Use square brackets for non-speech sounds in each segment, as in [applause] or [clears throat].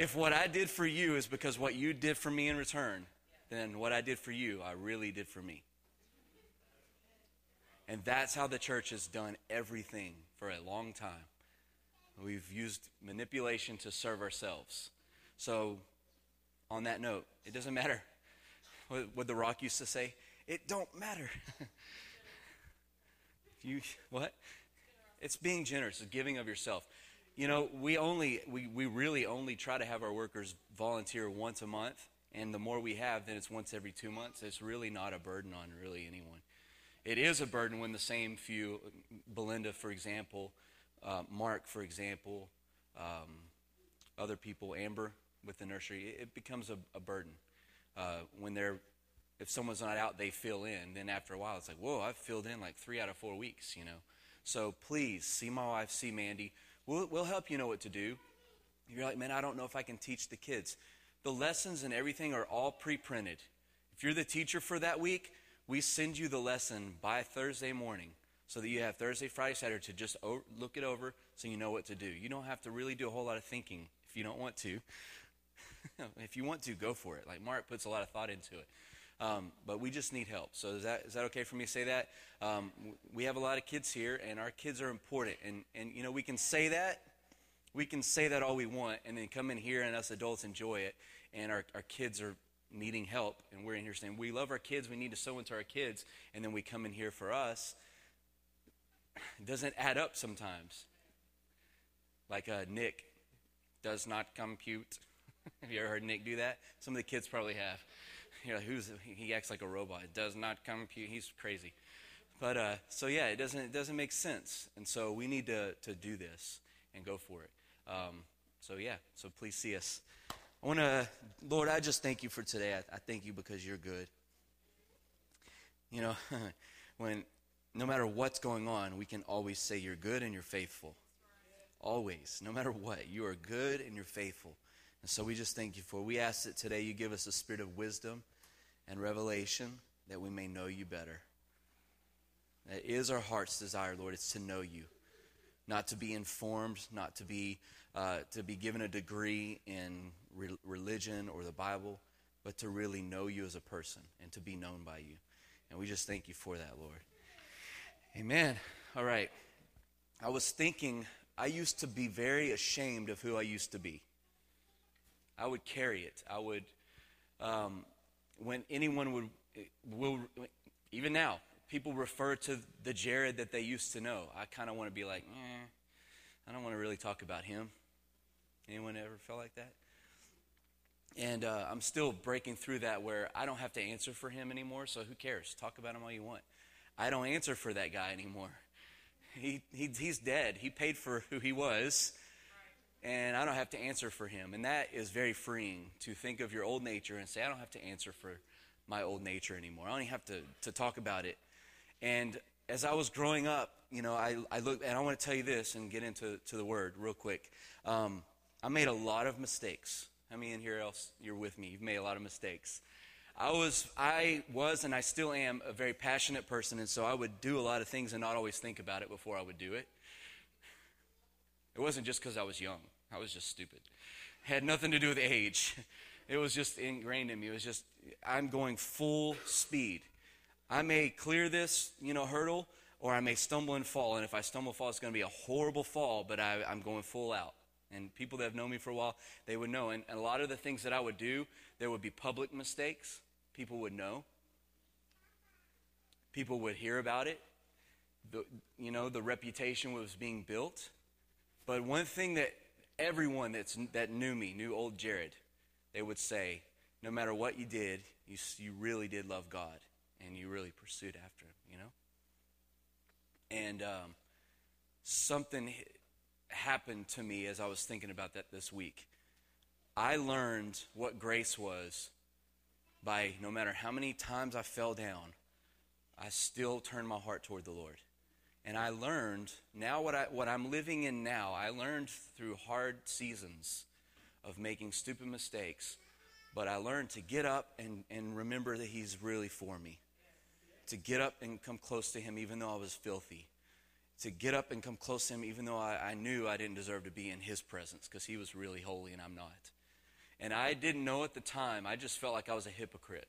if what I did for you is because what you did for me in return, then what I did for you, I really did for me. And that's how the church has done everything for a long time. We've used manipulation to serve ourselves. So, on that note, it doesn't matter [laughs] what, The Rock used to say. It don't matter. [laughs] you what? It's being generous, it's giving of yourself. You know, we only we, we really only try to have our workers volunteer once a month, and the more we have, then it's once every two months. It's really not a burden on really anyone. It is a burden when the same few, Belinda, for example, uh, Mark, for example, um, other people, Amber with the nursery, it, becomes a, a burden. Uh, when they're, if someone's not out, they fill in. Then after a while, it's like, whoa, I've filled in like three out of four weeks, you know. So please see my wife, see Mandy. We'll, we'll help you know what to do. You're like, man, I don't know if I can teach the kids. The lessons and everything are all pre printed. If you're the teacher for that week, we send you the lesson by Thursday morning so that you have Thursday, Friday, Saturday to just look it over so you know what to do. You don't have to really do a whole lot of thinking if you don't want to. [laughs] if you want to, go for it. Like Mark puts a lot of thought into it. Um, but we just need help. So is that is that okay for me to say that? Um, we have a lot of kids here, and our kids are important. And and you know we can say that, we can say that all we want, and then come in here and us adults enjoy it, and our our kids are needing help, and we're in here saying we love our kids, we need to sow into our kids, and then we come in here for us. It doesn't add up sometimes. Like uh, Nick does not compute. [laughs] have you ever heard Nick do that? Some of the kids probably have you know, who's he acts like a robot. It does not compute. He's crazy. But uh, so yeah, it doesn't it doesn't make sense, and so we need to to do this and go for it. Um, so yeah, so please see us. I want to, Lord, I just thank you for today. I, I thank you because you're good. You know, [laughs] when no matter what's going on, we can always say you're good and you're faithful. Always, no matter what, you are good and you're faithful. And so we just thank you for. We ask that today you give us a spirit of wisdom and revelation that we may know you better. That is our heart's desire, Lord. It's to know you, not to be informed, not to be uh, to be given a degree in re- religion or the Bible, but to really know you as a person and to be known by you. And we just thank you for that, Lord. Amen. All right. I was thinking, I used to be very ashamed of who I used to be. I would carry it. I would, um, when anyone would, will, even now, people refer to the Jared that they used to know. I kind of want to be like, eh, I don't want to really talk about him. Anyone ever felt like that? And uh, I'm still breaking through that where I don't have to answer for him anymore, so who cares? Talk about him all you want. I don't answer for that guy anymore. He, he, he's dead. He paid for who he was and I don't have to answer for him. And that is very freeing to think of your old nature and say, I don't have to answer for my old nature anymore. I don't even have to, to talk about it. And as I was growing up, you know, I, I looked, and I want to tell you this and get into to the word real quick. Um, I made a lot of mistakes. How many in here else you're with me? You've made a lot of mistakes. I was, I was, and I still am a very passionate person, and so I would do a lot of things and not always think about it before I would do it. It wasn't just because I was young. I was just stupid. It had nothing to do with age. [laughs] It was just ingrained in me. It was just, I'm going full speed. I may clear this, you know, hurdle, or I may stumble and fall. And if I stumble and fall, it's going to be a horrible fall, but I, am going full out. And people that have known me for a while, they would know. And, and a lot of the things that I would do, there would be public mistakes. People would know. People would hear about it. The, you know, the reputation was being built. But one thing that everyone that's, that knew me, knew old Jared, they would say, no matter what you did, you, you really did love God and you really pursued after Him, you know? And um, something happened to me as I was thinking about that this week. I learned what grace was by no matter how many times I fell down, I still turned my heart toward the Lord. And I learned now what, I, what I'm living in now, I learned through hard seasons of making stupid mistakes. But I learned to get up and, and remember that He's really for me. To get up and come close to Him even though I was filthy. To get up and come close to Him even though I, I knew I didn't deserve to be in His presence because He was really holy and I'm not. And I didn't know at the time. I just felt like I was a hypocrite.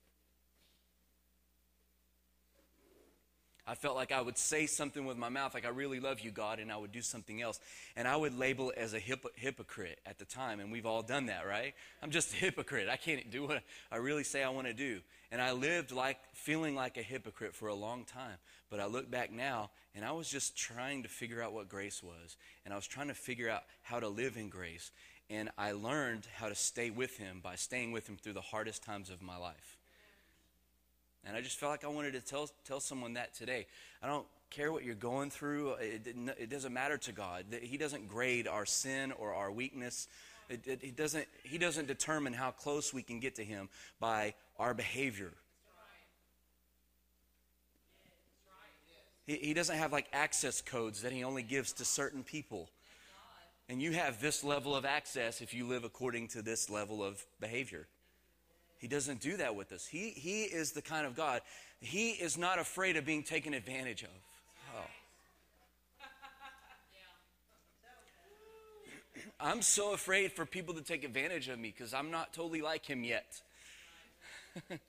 I felt like I would say something with my mouth, like I really love you, God, and I would do something else. And I would label as a hip- hypocrite at the time. And we've all done that, right? I'm just a hypocrite. I can't do what I really say I want to do. And I lived like feeling like a hypocrite for a long time. But I look back now, and I was just trying to figure out what grace was. And I was trying to figure out how to live in grace. And I learned how to stay with Him by staying with Him through the hardest times of my life. And I just felt like I wanted to tell, tell someone that today. I don't care what you're going through, it, it doesn't matter to God. He doesn't grade our sin or our weakness. It, it, it, doesn't, he doesn't determine how close we can get to Him by our behavior. He, he doesn't have like access codes that He only gives to certain people. And you have this level of access if you live according to this level of behavior. He doesn't do that with us. He, he is the kind of God. He is not afraid of being taken advantage of. Oh. [laughs] I'm so afraid for people to take advantage of me because I'm not totally like him yet. [laughs]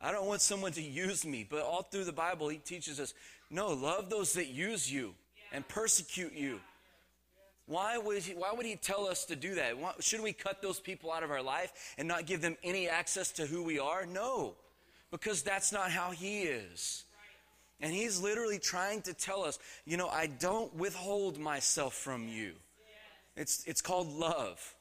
I don't want someone to use me, but all through the Bible, he teaches us no, love those that use you and persecute you why would, he, why would he tell us to do that? Why, should we cut those people out of our life and not give them any access to who we are? No, because that's not how he is. And he's literally trying to tell us, you know, I don't withhold myself from you. It's, it's called love.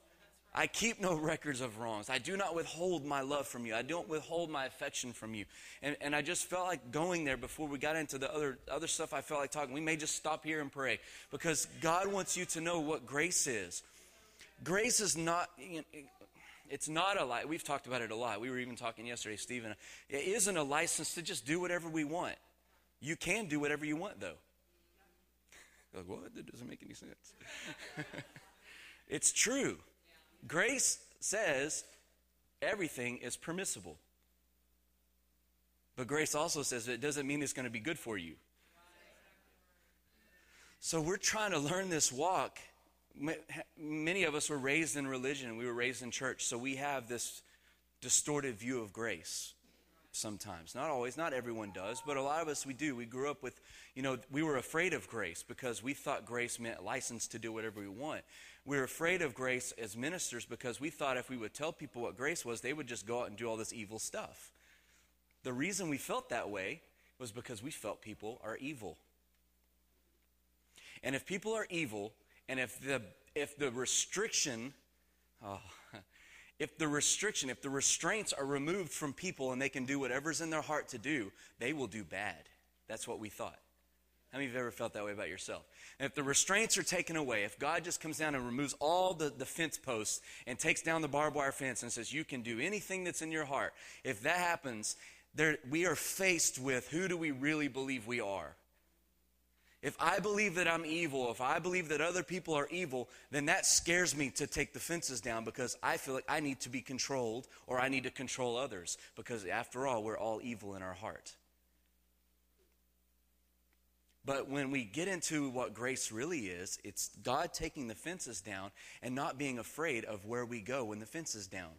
I keep no records of wrongs. I do not withhold my love from you. I don't withhold my affection from you. And, and I just felt like going there before we got into the other, other stuff I felt like talking. We may just stop here and pray because God wants you to know what grace is. Grace is not, it's not a lie. We've talked about it a lot. We were even talking yesterday, Stephen. It isn't a license to just do whatever we want. You can do whatever you want, though. like, what? That doesn't make any sense. [laughs] it's true. Grace says everything is permissible. But grace also says it doesn't mean it's going to be good for you. So we're trying to learn this walk. Many of us were raised in religion, we were raised in church, so we have this distorted view of grace sometimes. Not always, not everyone does, but a lot of us we do. We grew up with, you know, we were afraid of grace because we thought grace meant license to do whatever we want. We were afraid of grace as ministers because we thought if we would tell people what grace was, they would just go out and do all this evil stuff. The reason we felt that way was because we felt people are evil. And if people are evil, and if the if the restriction, oh, [laughs] if the restriction, if the restraints are removed from people and they can do whatever's in their heart to do, they will do bad. That's what we thought. How many of you have ever felt that way about yourself? And if the restraints are taken away, if God just comes down and removes all the, the fence posts and takes down the barbed wire fence and says, You can do anything that's in your heart, if that happens, there, we are faced with who do we really believe we are? If I believe that I'm evil, if I believe that other people are evil, then that scares me to take the fences down because I feel like I need to be controlled or I need to control others because after all, we're all evil in our heart. But when we get into what grace really is, it's God taking the fences down and not being afraid of where we go when the fence is down.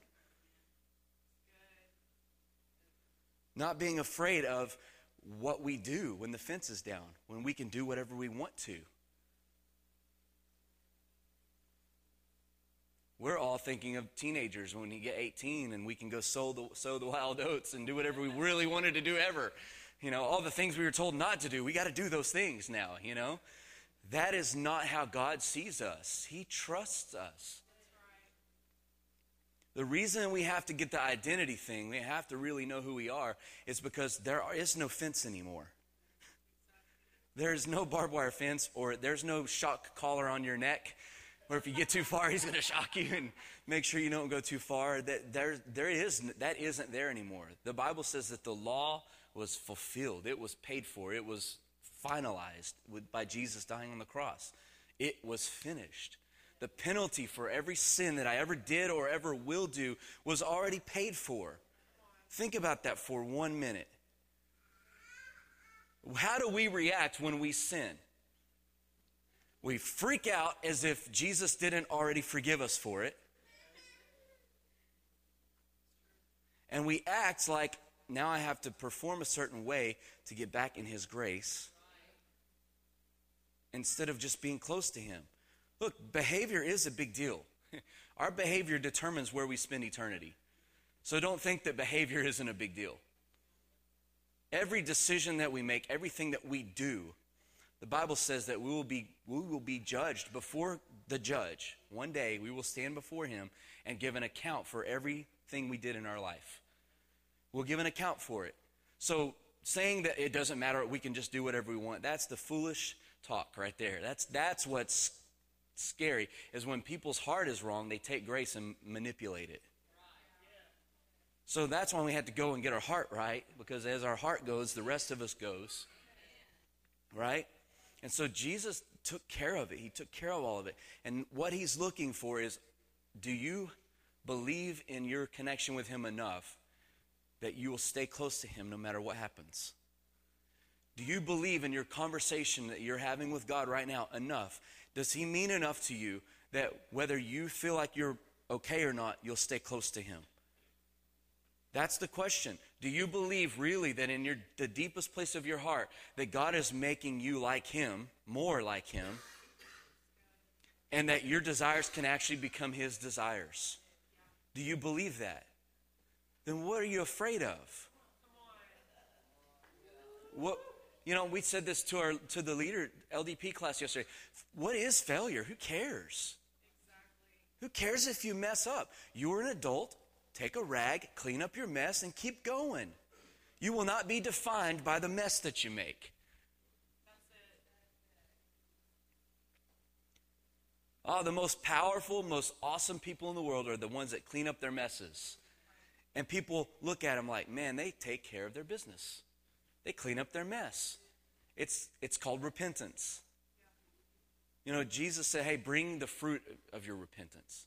Not being afraid of what we do when the fence is down, when we can do whatever we want to. We're all thinking of teenagers when you get 18 and we can go sow the, sow the wild oats and do whatever we really wanted to do ever. You know, all the things we were told not to do, we got to do those things now, you know? That is not how God sees us. He trusts us. The reason we have to get the identity thing, we have to really know who we are, is because there is no fence anymore. There's no barbed wire fence, or there's no shock collar on your neck, or if you get too far, [laughs] he's going to shock you and make sure you don't go too far. That there, there is that isn't there anymore. The Bible says that the law was fulfilled, it was paid for, it was finalized with, by Jesus dying on the cross. It was finished. The penalty for every sin that I ever did or ever will do was already paid for. Think about that for one minute. How do we react when we sin? We freak out as if Jesus didn't already forgive us for it. And we act like now I have to perform a certain way to get back in His grace instead of just being close to Him. Look, behavior is a big deal. [laughs] Our behavior determines where we spend eternity. So don't think that behavior [laughs] isn't a big deal. Every decision that we make, everything that we do, the Bible says that we will be, we will be judged before the judge. One day we will stand before him and give an account for everything we did in our life. We'll give an account for it. So saying that it doesn't matter, we can just do whatever we want, that's the foolish talk right there. That's, that's what's scary, is when people's heart is wrong, they take grace and manipulate it. So that's why we had to go and get our heart right, because as our heart goes, the rest of us goes. Right? And so Jesus took care of it. He took care of all of it. And what he's looking for is do you believe in your connection with him enough that you will stay close to him no matter what happens? Do you believe in your conversation that you're having with God right now enough? Does he mean enough to you that whether you feel like you're okay or not, you'll stay close to him? That's the question. Do you believe really that in your, the deepest place of your heart that God is making you like Him, more like Him, and that your desires can actually become His desires? Do you believe that? Then what are you afraid of? What you know, we said this to our to the leader LDP class yesterday. What is failure? Who cares? Who cares if you mess up? You're an adult. Take a rag, clean up your mess, and keep going. You will not be defined by the mess that you make. Oh, the most powerful, most awesome people in the world are the ones that clean up their messes. And people look at them like, man, they take care of their business. They clean up their mess. It's, it's called repentance. You know, Jesus said, hey, bring the fruit of your repentance.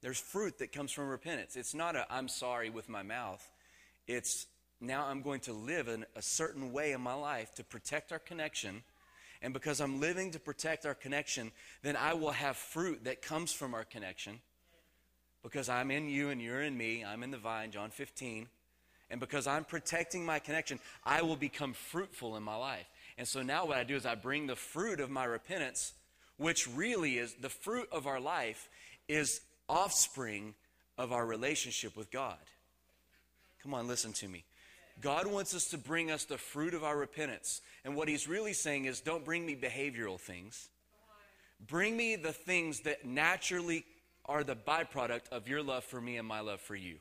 There's fruit that comes from repentance. It's not a I'm sorry with my mouth. It's now I'm going to live in a certain way in my life to protect our connection. And because I'm living to protect our connection, then I will have fruit that comes from our connection. Because I'm in you and you're in me, I'm in the vine, John 15. And because I'm protecting my connection, I will become fruitful in my life. And so now what I do is I bring the fruit of my repentance, which really is the fruit of our life, is offspring of our relationship with God. Come on, listen to me. God wants us to bring us the fruit of our repentance. And what he's really saying is don't bring me behavioral things. Bring me the things that naturally are the byproduct of your love for me and my love for you.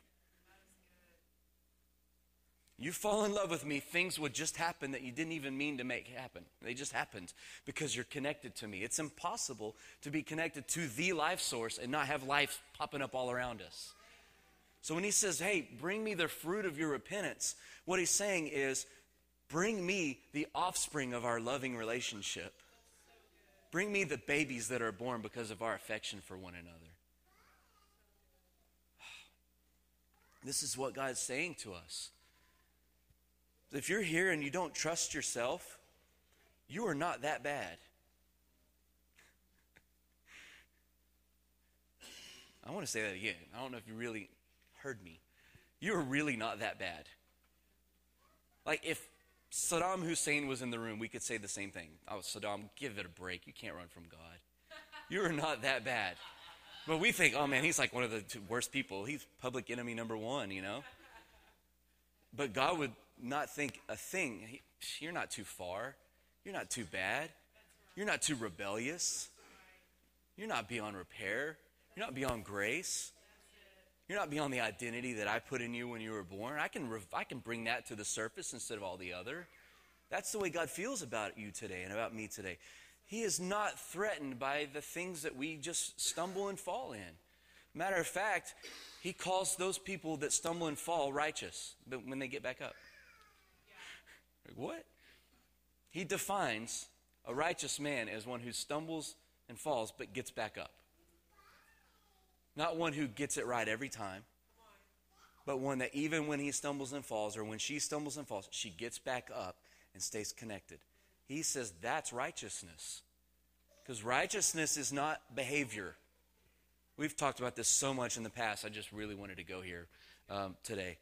You fall in love with me, things would just happen that you didn't even mean to make happen. They just happened because you're connected to me. It's impossible to be connected to the life source and not have life popping up all around us. So when he says, hey, bring me the fruit of your repentance, what he's saying is, bring me the offspring of our loving relationship. Bring me the babies that are born because of our affection for one another. This is what God's saying to us. If you're here and you don't trust yourself, you are not that bad. I want to say that again. I don't know if you really heard me. You are really not that bad. Like, if Saddam Hussein was in the room, we could say the same thing. Oh, Saddam, give it a break. You can't run from God. You are not that bad. But we think, oh man, he's like one of the worst people. He's public enemy number one, you know? But God would not think a thing. You're not too far. You're not too bad. You're not too rebellious. You're not beyond repair. You're not beyond grace. You're not beyond the identity that I put in you when you were born. I can, I can bring that to the surface instead of all the other. That's the way God feels about you today and about me today. He is not threatened by the things that we just stumble and fall in. Matter of fact, he calls those people that stumble and fall righteous when they get back up. Like, what? He defines a righteous man as one who stumbles and falls but gets back up. Not one who gets it right every time, but one that even when he stumbles and falls, or when she stumbles and falls, she gets back up and stays connected. He says that's righteousness. Because righteousness is not behavior. We've talked about this so much in the past, I just really wanted to go here. um, today.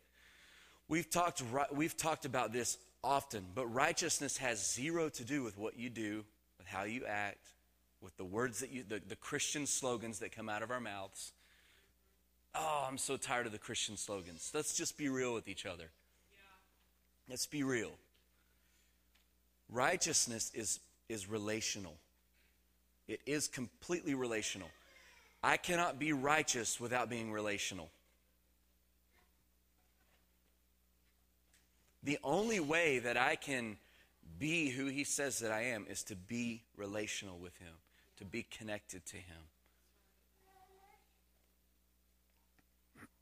We've talked, we've talked about this often, but righteousness has zero to do with what you do, with how you act, with the words that you, the, the Christian slogans that come out of our mouths. Oh, I'm so tired of the Christian slogans. Let's just be real with each other. Let's be real. Righteousness is, is relational, it is completely relational. I cannot be righteous without being relational. The only way that I can be who he says that I am is to be relational with him, to be connected to him.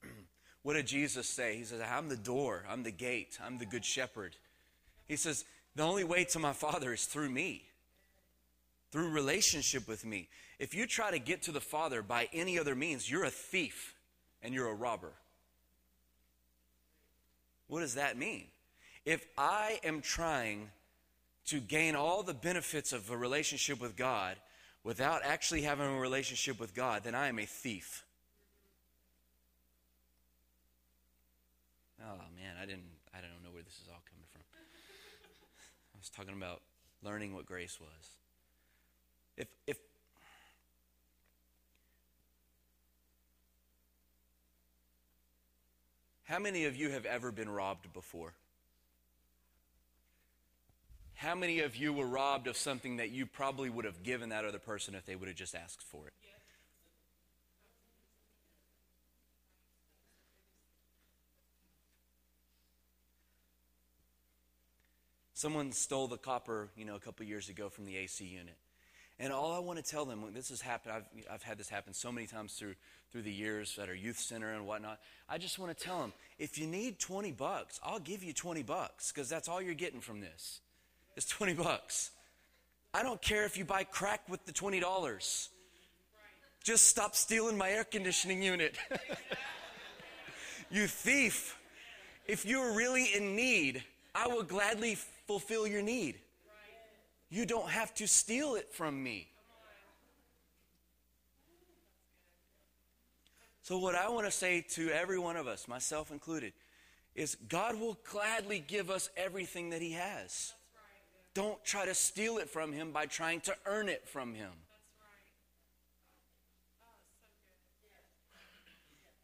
[clears throat] what did Jesus say? He says, I'm the door, I'm the gate, I'm the good shepherd. He says, the only way to my Father is through me, through relationship with me. If you try to get to the Father by any other means, you're a thief and you're a robber. What does that mean? If I am trying to gain all the benefits of a relationship with God without actually having a relationship with God, then I am a thief. Oh man, I didn't I don't know where this is all coming from. I was talking about learning what grace was. If if How many of you have ever been robbed before? How many of you were robbed of something that you probably would have given that other person if they would have just asked for it? Someone stole the copper, you know, a couple years ago from the AC unit. And all I want to tell them, when this has happened, I've, I've had this happen so many times through, through the years at our youth center and whatnot. I just want to tell them, if you need 20 bucks, I'll give you 20 bucks because that's all you're getting from this. It's 20 bucks. I don't care if you buy crack with the $20. Just stop stealing my air conditioning unit. [laughs] you thief. If you're really in need, I will gladly fulfill your need. You don't have to steal it from me. So, what I want to say to every one of us, myself included, is God will gladly give us everything that He has. Don't try to steal it from him by trying to earn it from him.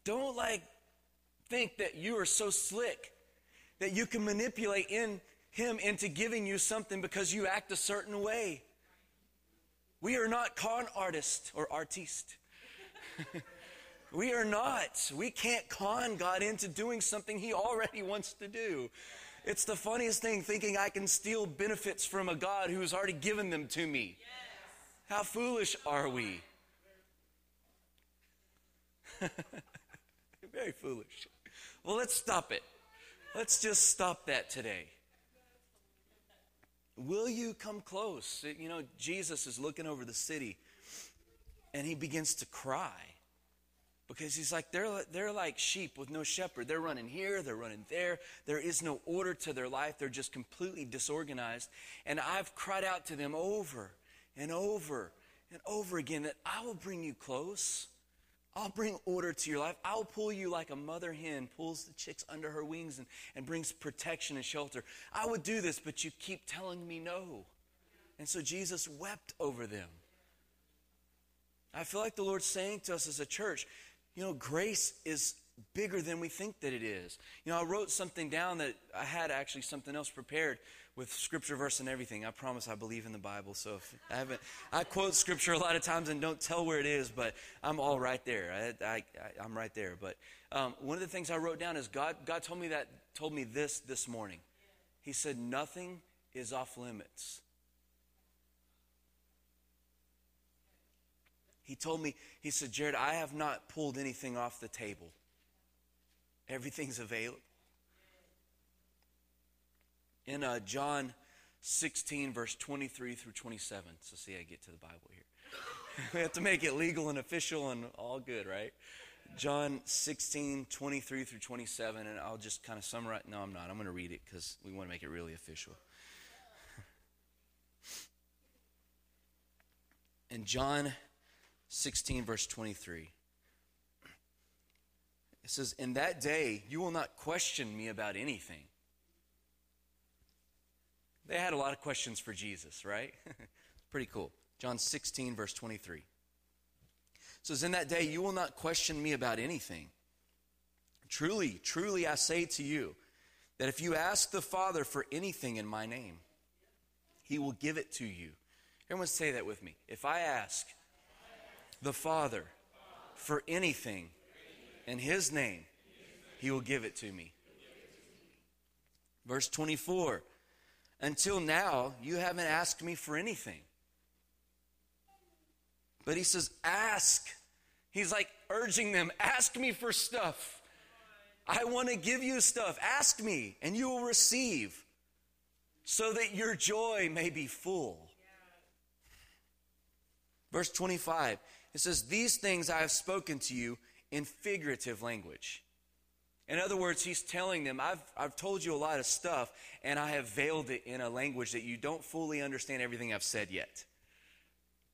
Don't like think that you are so slick that you can manipulate in him into giving you something because you act a certain way. We are not con artists or artiste. [laughs] we are not. We can't con God into doing something he already wants to do. It's the funniest thing thinking I can steal benefits from a God who's already given them to me. Yes. How foolish are we? [laughs] Very foolish. Well, let's stop it. Let's just stop that today. Will you come close? You know, Jesus is looking over the city and he begins to cry. Because he's like, they're, they're like sheep with no shepherd. They're running here, they're running there. There is no order to their life. They're just completely disorganized. And I've cried out to them over and over and over again that I will bring you close. I'll bring order to your life. I'll pull you like a mother hen pulls the chicks under her wings and, and brings protection and shelter. I would do this, but you keep telling me no. And so Jesus wept over them. I feel like the Lord's saying to us as a church, you know, grace is bigger than we think that it is. You know, I wrote something down that I had actually something else prepared with scripture verse and everything. I promise I believe in the Bible. So if I haven't, I quote scripture a lot of times and don't tell where it is, but I'm all right there. I, am right there. But um, one of the things I wrote down is God, God told me that, told me this this morning. He said, nothing is off limits. He told me, he said, Jared, I have not pulled anything off the table. Everything's available. In uh, John 16, verse 23 through 27. So, see, I get to the Bible here. [laughs] we have to make it legal and official and all good, right? John 16, 23 through 27, and I'll just kind of summarize. No, I'm not. I'm going to read it because we want to make it really official. [laughs] In John 16, verse 23. It says, In that day, you will not question me about anything. They had a lot of questions for Jesus, right? [laughs] Pretty cool. John 16, verse 23. It says, In that day, you will not question me about anything. Truly, truly, I say to you that if you ask the Father for anything in my name, he will give it to you. Everyone say that with me. If I ask the Father for anything in his name, he will give it to me. Verse 24 Until now, you haven't asked me for anything. But he says, Ask. He's like urging them, Ask me for stuff. I want to give you stuff. Ask me, and you will receive, so that your joy may be full. Verse 25, it says, These things I have spoken to you in figurative language. In other words, he's telling them, I've, I've told you a lot of stuff, and I have veiled it in a language that you don't fully understand everything I've said yet.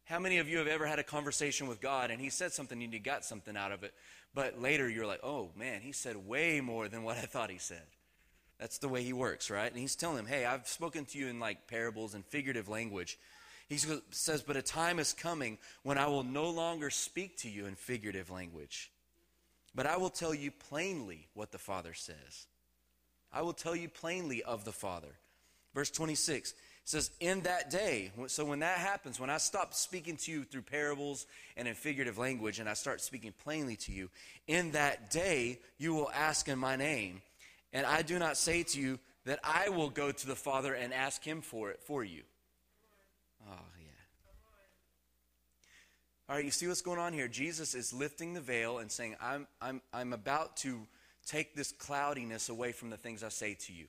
How many of you have ever had a conversation with God and he said something and you got something out of it, but later you're like, oh man, he said way more than what I thought he said? That's the way he works, right? And he's telling them, hey, I've spoken to you in like parables and figurative language. He says, but a time is coming when I will no longer speak to you in figurative language, but I will tell you plainly what the Father says. I will tell you plainly of the Father. Verse 26 says, In that day, so when that happens, when I stop speaking to you through parables and in figurative language, and I start speaking plainly to you, in that day you will ask in my name. And I do not say to you that I will go to the Father and ask him for it for you. Oh, yeah. All right, you see what's going on here? Jesus is lifting the veil and saying, I'm, I'm, I'm about to take this cloudiness away from the things I say to you.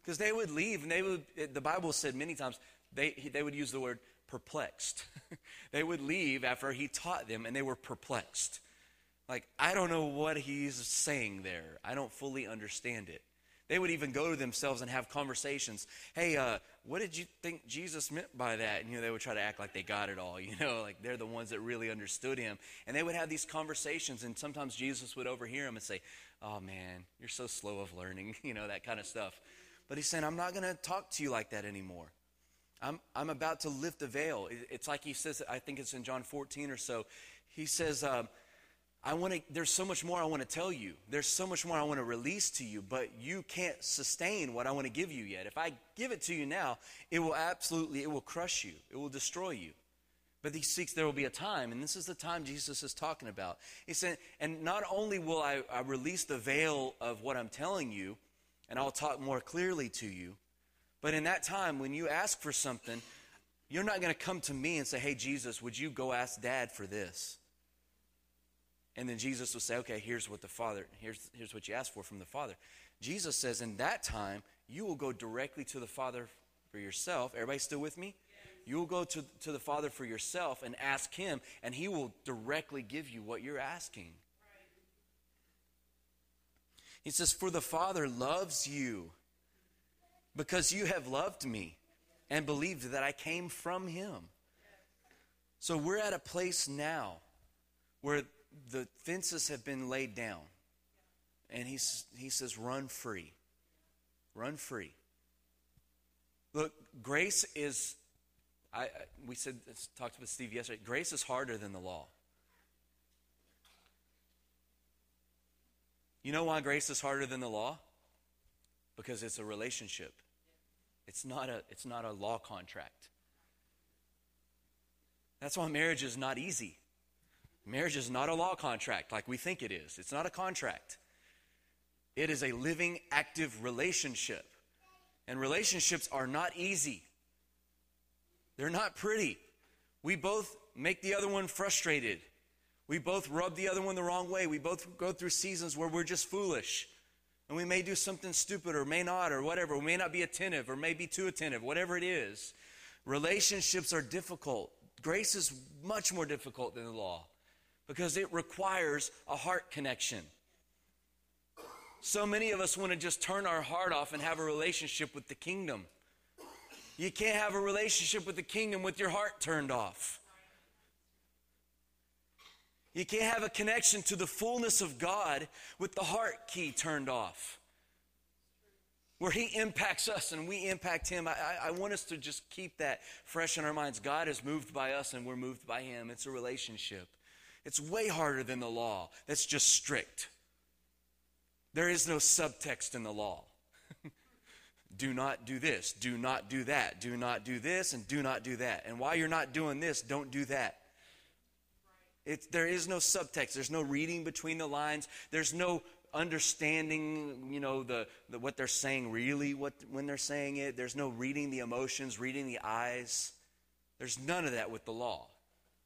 Because they would leave, and they would, the Bible said many times, they, they would use the word perplexed. [laughs] they would leave after he taught them, and they were perplexed. Like, I don't know what he's saying there. I don't fully understand it. They would even go to themselves and have conversations. Hey, uh, what did you think Jesus meant by that? And you know, they would try to act like they got it all. [laughs] You know, like they're the ones that really understood him. And they would have these conversations, and sometimes Jesus would overhear them and say, "Oh man, you're so slow of learning." [laughs] You know, that kind of stuff. But he's saying, I'm not going to talk to you like that anymore. I'm, I'm about to lift the veil. It's like he says, I think it's in John 14 or so. He says, um, I want to, there's so much more I want to tell you. There's so much more I want to release to you, but you can't sustain what I want to give you yet. If I give it to you now, it will absolutely, it will crush you. It will destroy you. But he seeks there will be a time, and this is the time Jesus is talking about. He said, and not only will I, I release the veil of what I'm telling you, and I'll talk more clearly to you. But in that time, when you ask for something, you're not going to come to me and say, Hey, Jesus, would you go ask dad for this? And then Jesus will say, Okay, here's what the Father, here's, here's what you asked for from the Father. Jesus says, In that time, you will go directly to the Father for yourself. Everybody still with me? You will go to, to the Father for yourself and ask Him, and He will directly give you what you're asking. He says, For the Father loves you because you have loved me and believed that I came from him. So we're at a place now where the fences have been laid down. And he's, he says, Run free. Run free. Look, grace is, I, we said, talked with Steve yesterday, grace is harder than the law. You know why grace is harder than the law? Because it's a relationship. It's not a, it's not a law contract. That's why marriage is not easy. Marriage is not a law contract like we think it is. It's not a contract. It is a living, active relationship. And relationships are not easy, they're not pretty. We both make the other one frustrated. We both rub the other one the wrong way. We both go through seasons where we're just foolish. And we may do something stupid or may not or whatever. We may not be attentive or may be too attentive, whatever it is. Relationships are difficult. Grace is much more difficult than the law because it requires a heart connection. So many of us want to just turn our heart off and have a relationship with the kingdom. You can't have a relationship with the kingdom with your heart turned off. You can't have a connection to the fullness of God with the heart key turned off. Where He impacts us and we impact Him. I, I, want us to just keep that fresh in our minds. God is moved by us and we're moved by Him. It's a relationship. It's way harder than the law, that's just strict. There is no subtext in the law. [laughs] do not do this, do not do that, do not do this, and do not do that. And while you're not doing this, don't do that. It, there is no subtext. There's no reading between the lines. There's no understanding, you know, the, the, what they're saying really what, when they're saying it. There's no reading the emotions, reading the eyes. There's none of that with the law.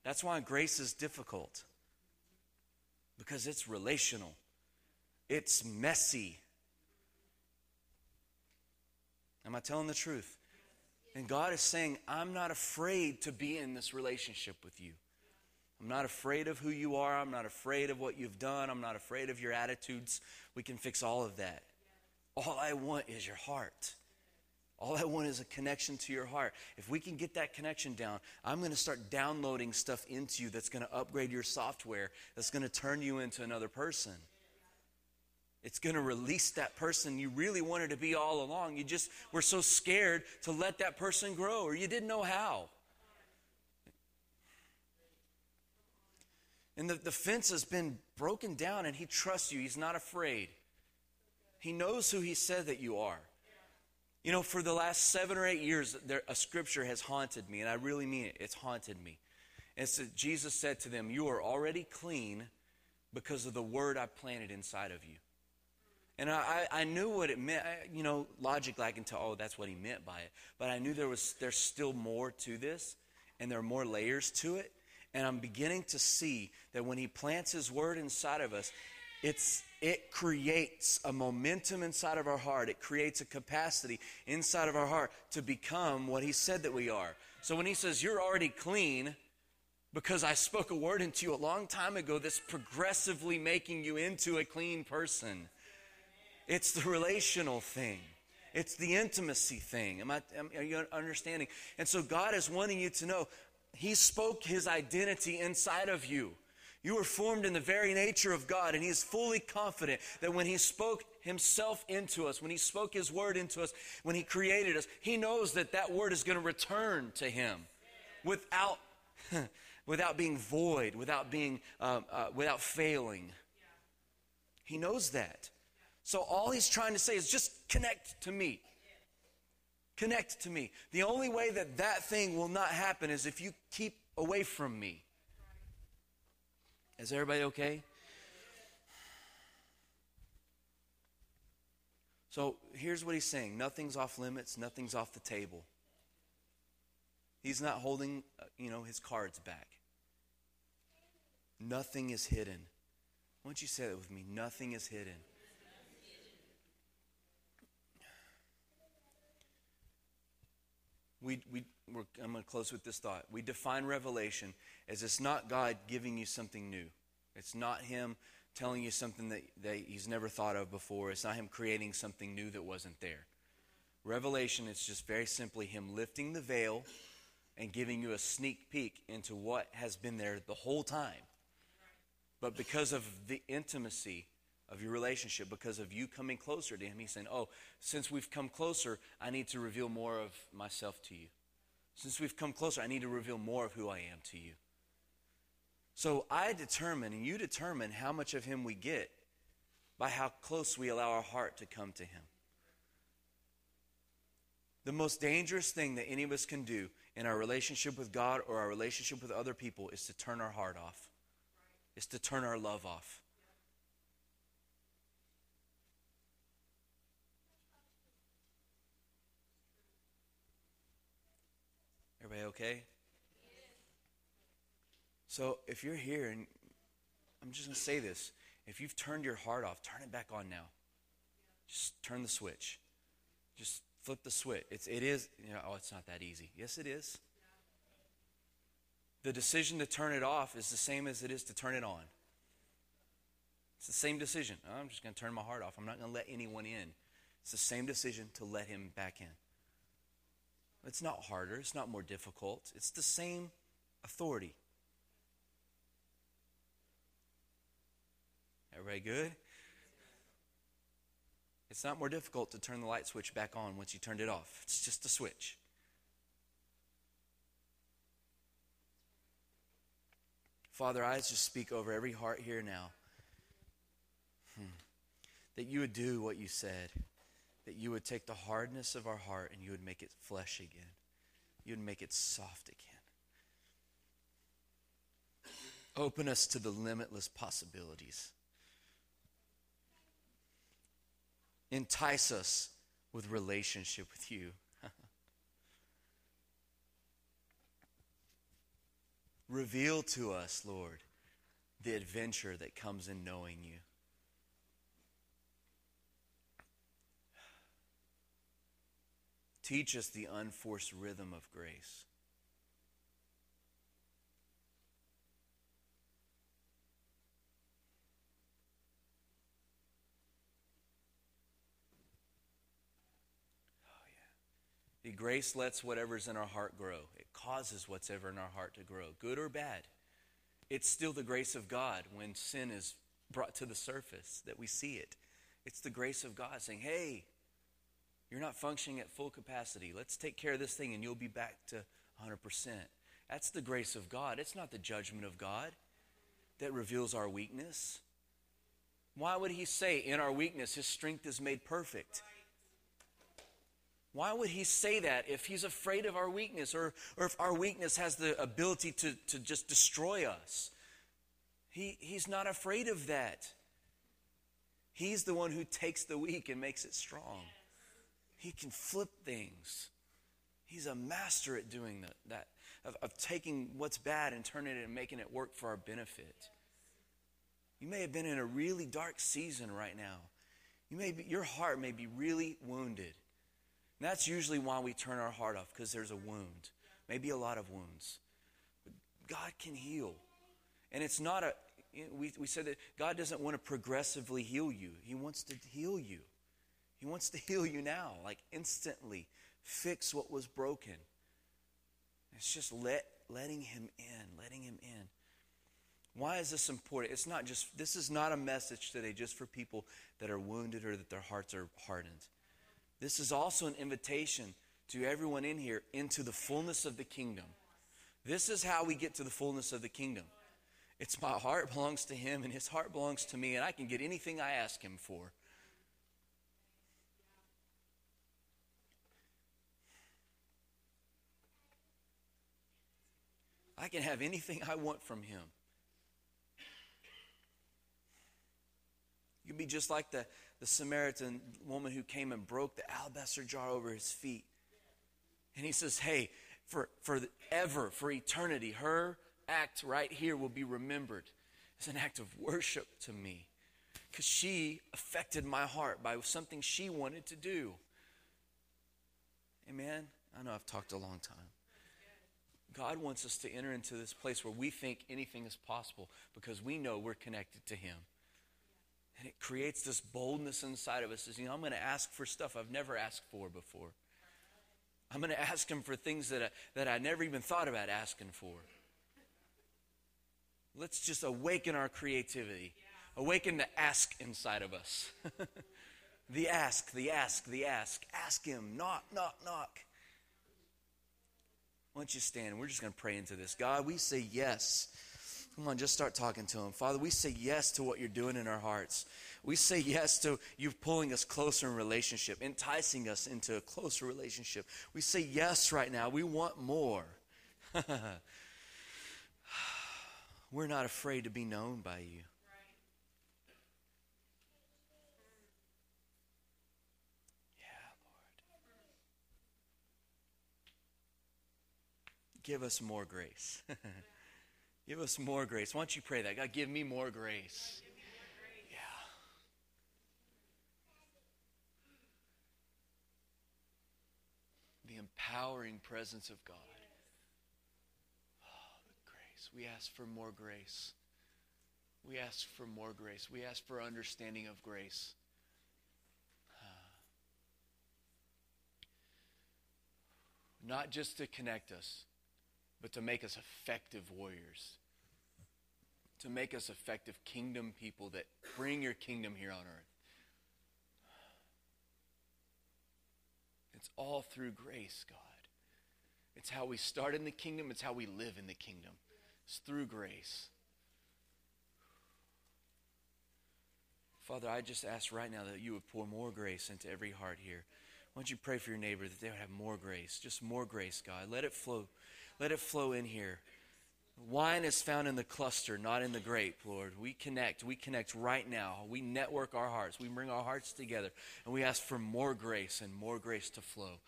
That's why grace is difficult because it's relational, it's messy. Am I telling the truth? And God is saying, I'm not afraid to be in this relationship with you. I'm not afraid of who you are. I'm not afraid of what you've done. I'm not afraid of your attitudes. We can fix all of that. All I want is your heart. All I want is a connection to your heart. If we can get that connection down, I'm going to start downloading stuff into you that's going to upgrade your software, that's going to turn you into another person. It's going to release that person you really wanted to be all along. You just were so scared to let that person grow, or you didn't know how. And the, the fence has been broken down, and he trusts you. He's not afraid. He knows who he said that you are. You know, for the last seven or eight years, there, a scripture has haunted me, and I really mean it. It's haunted me. And that Jesus said to them, You are already clean because of the word I planted inside of you. And I, I knew what it meant. I, you know, logically, I can tell, oh, that's what he meant by it. But I knew there was there's still more to this, and there are more layers to it. And I'm beginning to see that when He plants His word inside of us, it's, it creates a momentum inside of our heart. It creates a capacity inside of our heart to become what He said that we are. So when He says, You're already clean, because I spoke a word into you a long time ago that's progressively making you into a clean person. It's the relational thing. It's the intimacy thing. Am I, am, are you understanding? And so God is wanting you to know he spoke His identity inside of you. You were formed in the very nature of God, and He is fully confident that when He spoke Himself into us, when He spoke His word into us, when He created us, He knows that that word is going to return to Him without, [laughs] without being void, without, being, uh, uh, without failing. He knows that. So all He's trying to say is just connect to me. Connect to me. The only way that that thing will not happen is if you keep away from me. Is everybody okay? So here's what he's saying nothing's off limits, nothing's off the table. He's not holding, uh, you know, his cards back. Nothing is hidden. Why don't you say that with me? Nothing is hidden. we, we, I'm going to close with this thought. We define revelation as it's not God giving you something new. It's not Him telling you something that, that He's never thought of before. It's not Him creating something new that wasn't there. Revelation is just very simply Him lifting the veil and giving you a sneak peek into what has been there the whole time. But because of the intimacy of your relationship because of you coming closer to Him. He's saying, Oh, since we've come closer, I need to reveal more of myself to you. Since we've come closer, I need to reveal more of who I am to you. So I determine, and you determine how much of Him we get by how close we allow our heart to come to Him. The most dangerous thing that any of us can do in our relationship with God or our relationship with other people is to turn our heart off, is to turn our love off. Everybody okay? So if you're here and I'm just going to say this, if you've turned your heart off, turn it back on now. Just turn the switch. Just flip the switch. It's it is, you know, oh, it's not that easy. Yes, it is. The decision to turn it off is the same as it is to turn it on. It's the same decision. Oh, I'm just going to turn my heart off. I'm not going to let anyone in. It's the same decision to let him back in. It's not harder, it's not more difficult. It's the same authority. Everybody good? It's not more difficult to turn the light switch back on once you turned it off. It's just a switch. Father, I just speak over every heart here now. Hmm. That you would do what you said. That you would take the hardness of our heart and you would make it flesh again. You would make it soft again. Open us to the limitless possibilities. Entice us with relationship with you. [laughs] Reveal to us, Lord, the adventure that comes in knowing you. Teach us the unforced rhythm of grace. Oh yeah. The grace lets whatever's in our heart grow. It causes whatever in our heart to grow, good or bad. It's still the grace of God when sin is brought to the surface that we see it. It's the grace of God saying, hey, you're not functioning at full capacity. Let's take care of this thing and you'll be back to 100%. That's the grace of God. It's not the judgment of God that reveals our weakness. Why would he say, in our weakness, his strength is made perfect? Why would he say that if he's afraid of our weakness or, or if our weakness has the ability to, to just destroy us? He, he's not afraid of that. He's the one who takes the weak and makes it strong. He can flip things. He's a master at doing that, of, of taking what's bad and turning it and making it work for our benefit. You may have been in a really dark season right now. You may be, your heart may be really wounded. And that's usually why we turn our heart off, because there's a wound, maybe a lot of wounds. But God can heal. And it's not a, we, we said that God doesn't want to progressively heal you, He wants to heal you. He wants to [laughs] heal you now, like instantly, fix what was broken. It's just let, letting Him in, letting Him in. Why is this important? It's not just, this is not a message today just for people that are wounded or that their hearts are hardened. This is also an invitation to everyone in here into the fullness of the kingdom. This is how we get to the fullness of the kingdom. It's my heart belongs to him and his heart belongs to me, and I can get anything I ask him for. I can have anything I want from him. You can be just like the, the Samaritan woman who came and broke the alabaster jar over his feet. And he says, Hey, for, for ever, for eternity, her act right here will be remembered as an act of worship to me. Because she affected my heart by something she wanted to do. Amen? I know I've talked a long time. God wants us to enter into this place where we think anything is possible because we know we're connected to Him. And it creates this boldness inside of us. Is, you know, I'm going to ask for stuff I've never asked for before. I'm going [laughs] to ask him for things that I, that I never even thought about asking for. Let's just awaken our creativity, awaken the ask inside of us. [laughs] the ask, the ask, the ask. Ask him. Knock, knock, knock. Why don't you stand? We're just going to pray into this. God, we say yes Come on, just start talking to Him. Father, we say yes to what you're doing in our hearts. We say yes to you pulling us closer in relationship, enticing us into a closer relationship. We say yes right now. We want more. [laughs] We're not afraid to be known by you. Give us more grace. [laughs] Give us more grace. Why don't you pray that? God, give me more grace. Yeah. The empowering presence of God. Oh, the grace. We ask for more grace. We ask for more grace. We ask for understanding of grace. Not just to connect us, but to make us effective warriors. to make us effective kingdom people that bring your kingdom here on earth. It's all through grace, God. It's how we start in the kingdom, it's how we live in the kingdom. It's through grace. Father, I just ask right now that you would pour more grace into every heart here. Why don't you pray for your neighbor that they would have more grace? Just more grace, God. Let it flow. Let it flow in here. Wine is found in the cluster, not in the grape, Lord. We connect. We connect right now. We network our hearts. We bring our hearts together. And we ask for more grace and more grace to flow.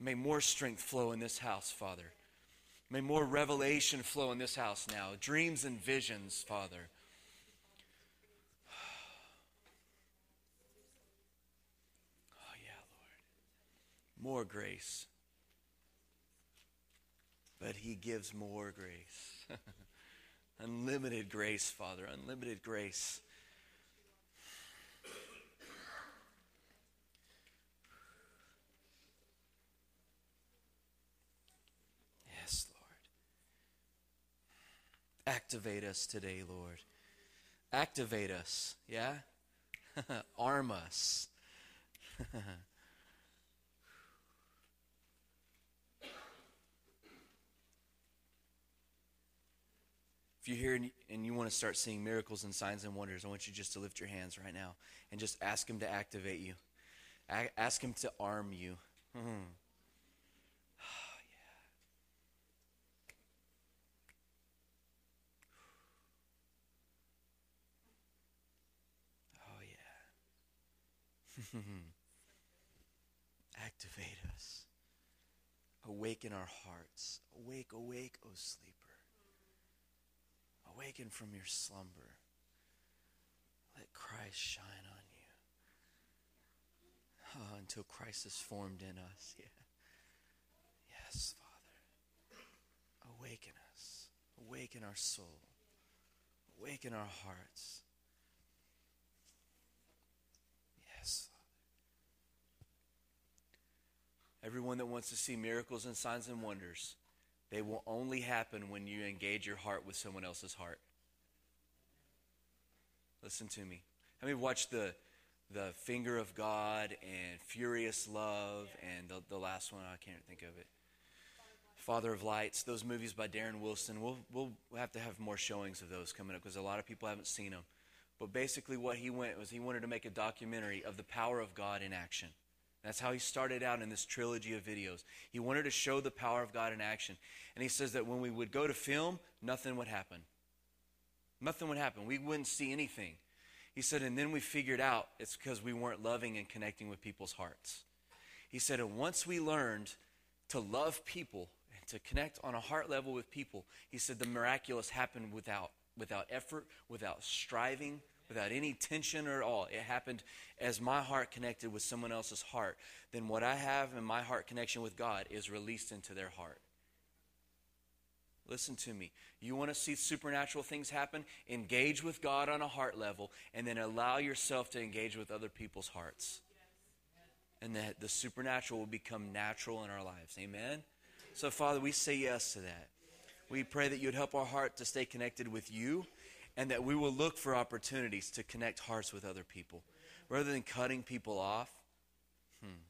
May more strength flow in this house, Father. May more revelation flow in this house now. Dreams and visions, Father. [sighs] Oh, yeah, Lord. More grace. He gives more grace. [laughs] unlimited grace, Father. Unlimited grace. Yes, Lord. Activate us today, Lord. Activate us, yeah? [laughs] Arm us. [laughs] If you're here and you want to start seeing miracles and signs and wonders, I want you just to lift your hands right now and just ask Him to activate you. Ask Him to arm you. Mm-hmm. Oh yeah! Oh [laughs] yeah! Activate us. Awaken our hearts. Awake, awake, oh, O sleeper. Awaken from your slumber. Let Christ shine on you. Oh, until Christ is formed in us. Yeah. Yes, Father. Awaken us. Awaken our soul. Awaken our hearts. Yes, Father. Everyone that wants to see miracles and signs and wonders, they will only happen when you engage your heart with someone else's heart. Listen to me. How many watched the the Finger of God and Furious Love and the, the last one I can't think of it. Father of Lights, those movies by Darren Wilson. We'll we'll have to have more showings of those coming up because a lot of people haven't seen them. But basically, what he went was he wanted to make a documentary of the power of God in action. That's how he started out in this trilogy of videos. He wanted to show the power of God in action. And he says that when we would go to film, nothing would happen. Nothing would happen. We wouldn't see anything. He said, and then we figured out it's because we weren't loving and connecting with people's hearts. He said, and once we learned to love people and to connect on a heart level with people, he said the miraculous happened without, without effort, without striving, without any tension or all. It happened as my heart connected with someone else's heart. Then what I have in my heart connection with God is released into their heart. Listen to me. You want to see supernatural things happen? Engage with God on a heart level and then allow yourself to engage with other people's hearts. And that the supernatural will become natural in our lives. Amen? So, Father, we say yes to that. We pray that you'd help our heart to stay connected with you and that we will look for opportunities to connect hearts with other people rather than cutting people off. Hmm.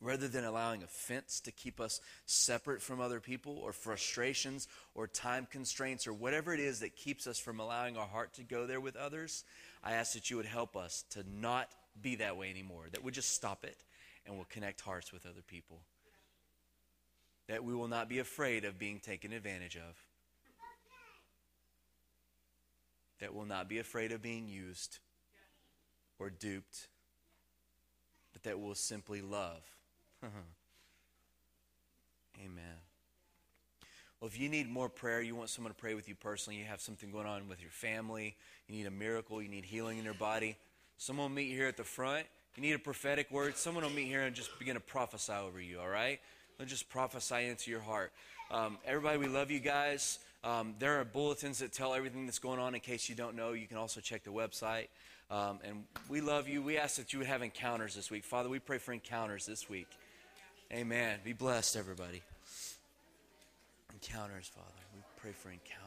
Rather than allowing offense to keep us separate from other people, or frustrations, or time constraints, or whatever it is that keeps us from allowing our heart to go there with others, I ask that you would help us to not be that way anymore, that we just stop it and we'll connect hearts with other people. That we will not be afraid of being taken advantage of that will not be afraid of being used or duped, but that will simply love. [laughs] Amen. Well, if you need more prayer, you want someone to pray with you personally, you have something going on with your family, you need a miracle, you need healing in your body, someone will meet here at the front. You need a prophetic word, someone will meet here and just begin to prophesy over you, all right? They'll just prophesy into your heart. Um, everybody, we love you guys. Um, there are bulletins that tell everything that's going on in case you don't know. You can also check the website. Um, and we love you. We ask that you would have encounters this week. Father, we pray for encounters this week. Amen. Be blessed, everybody. Encounters, Father. We pray for encounters.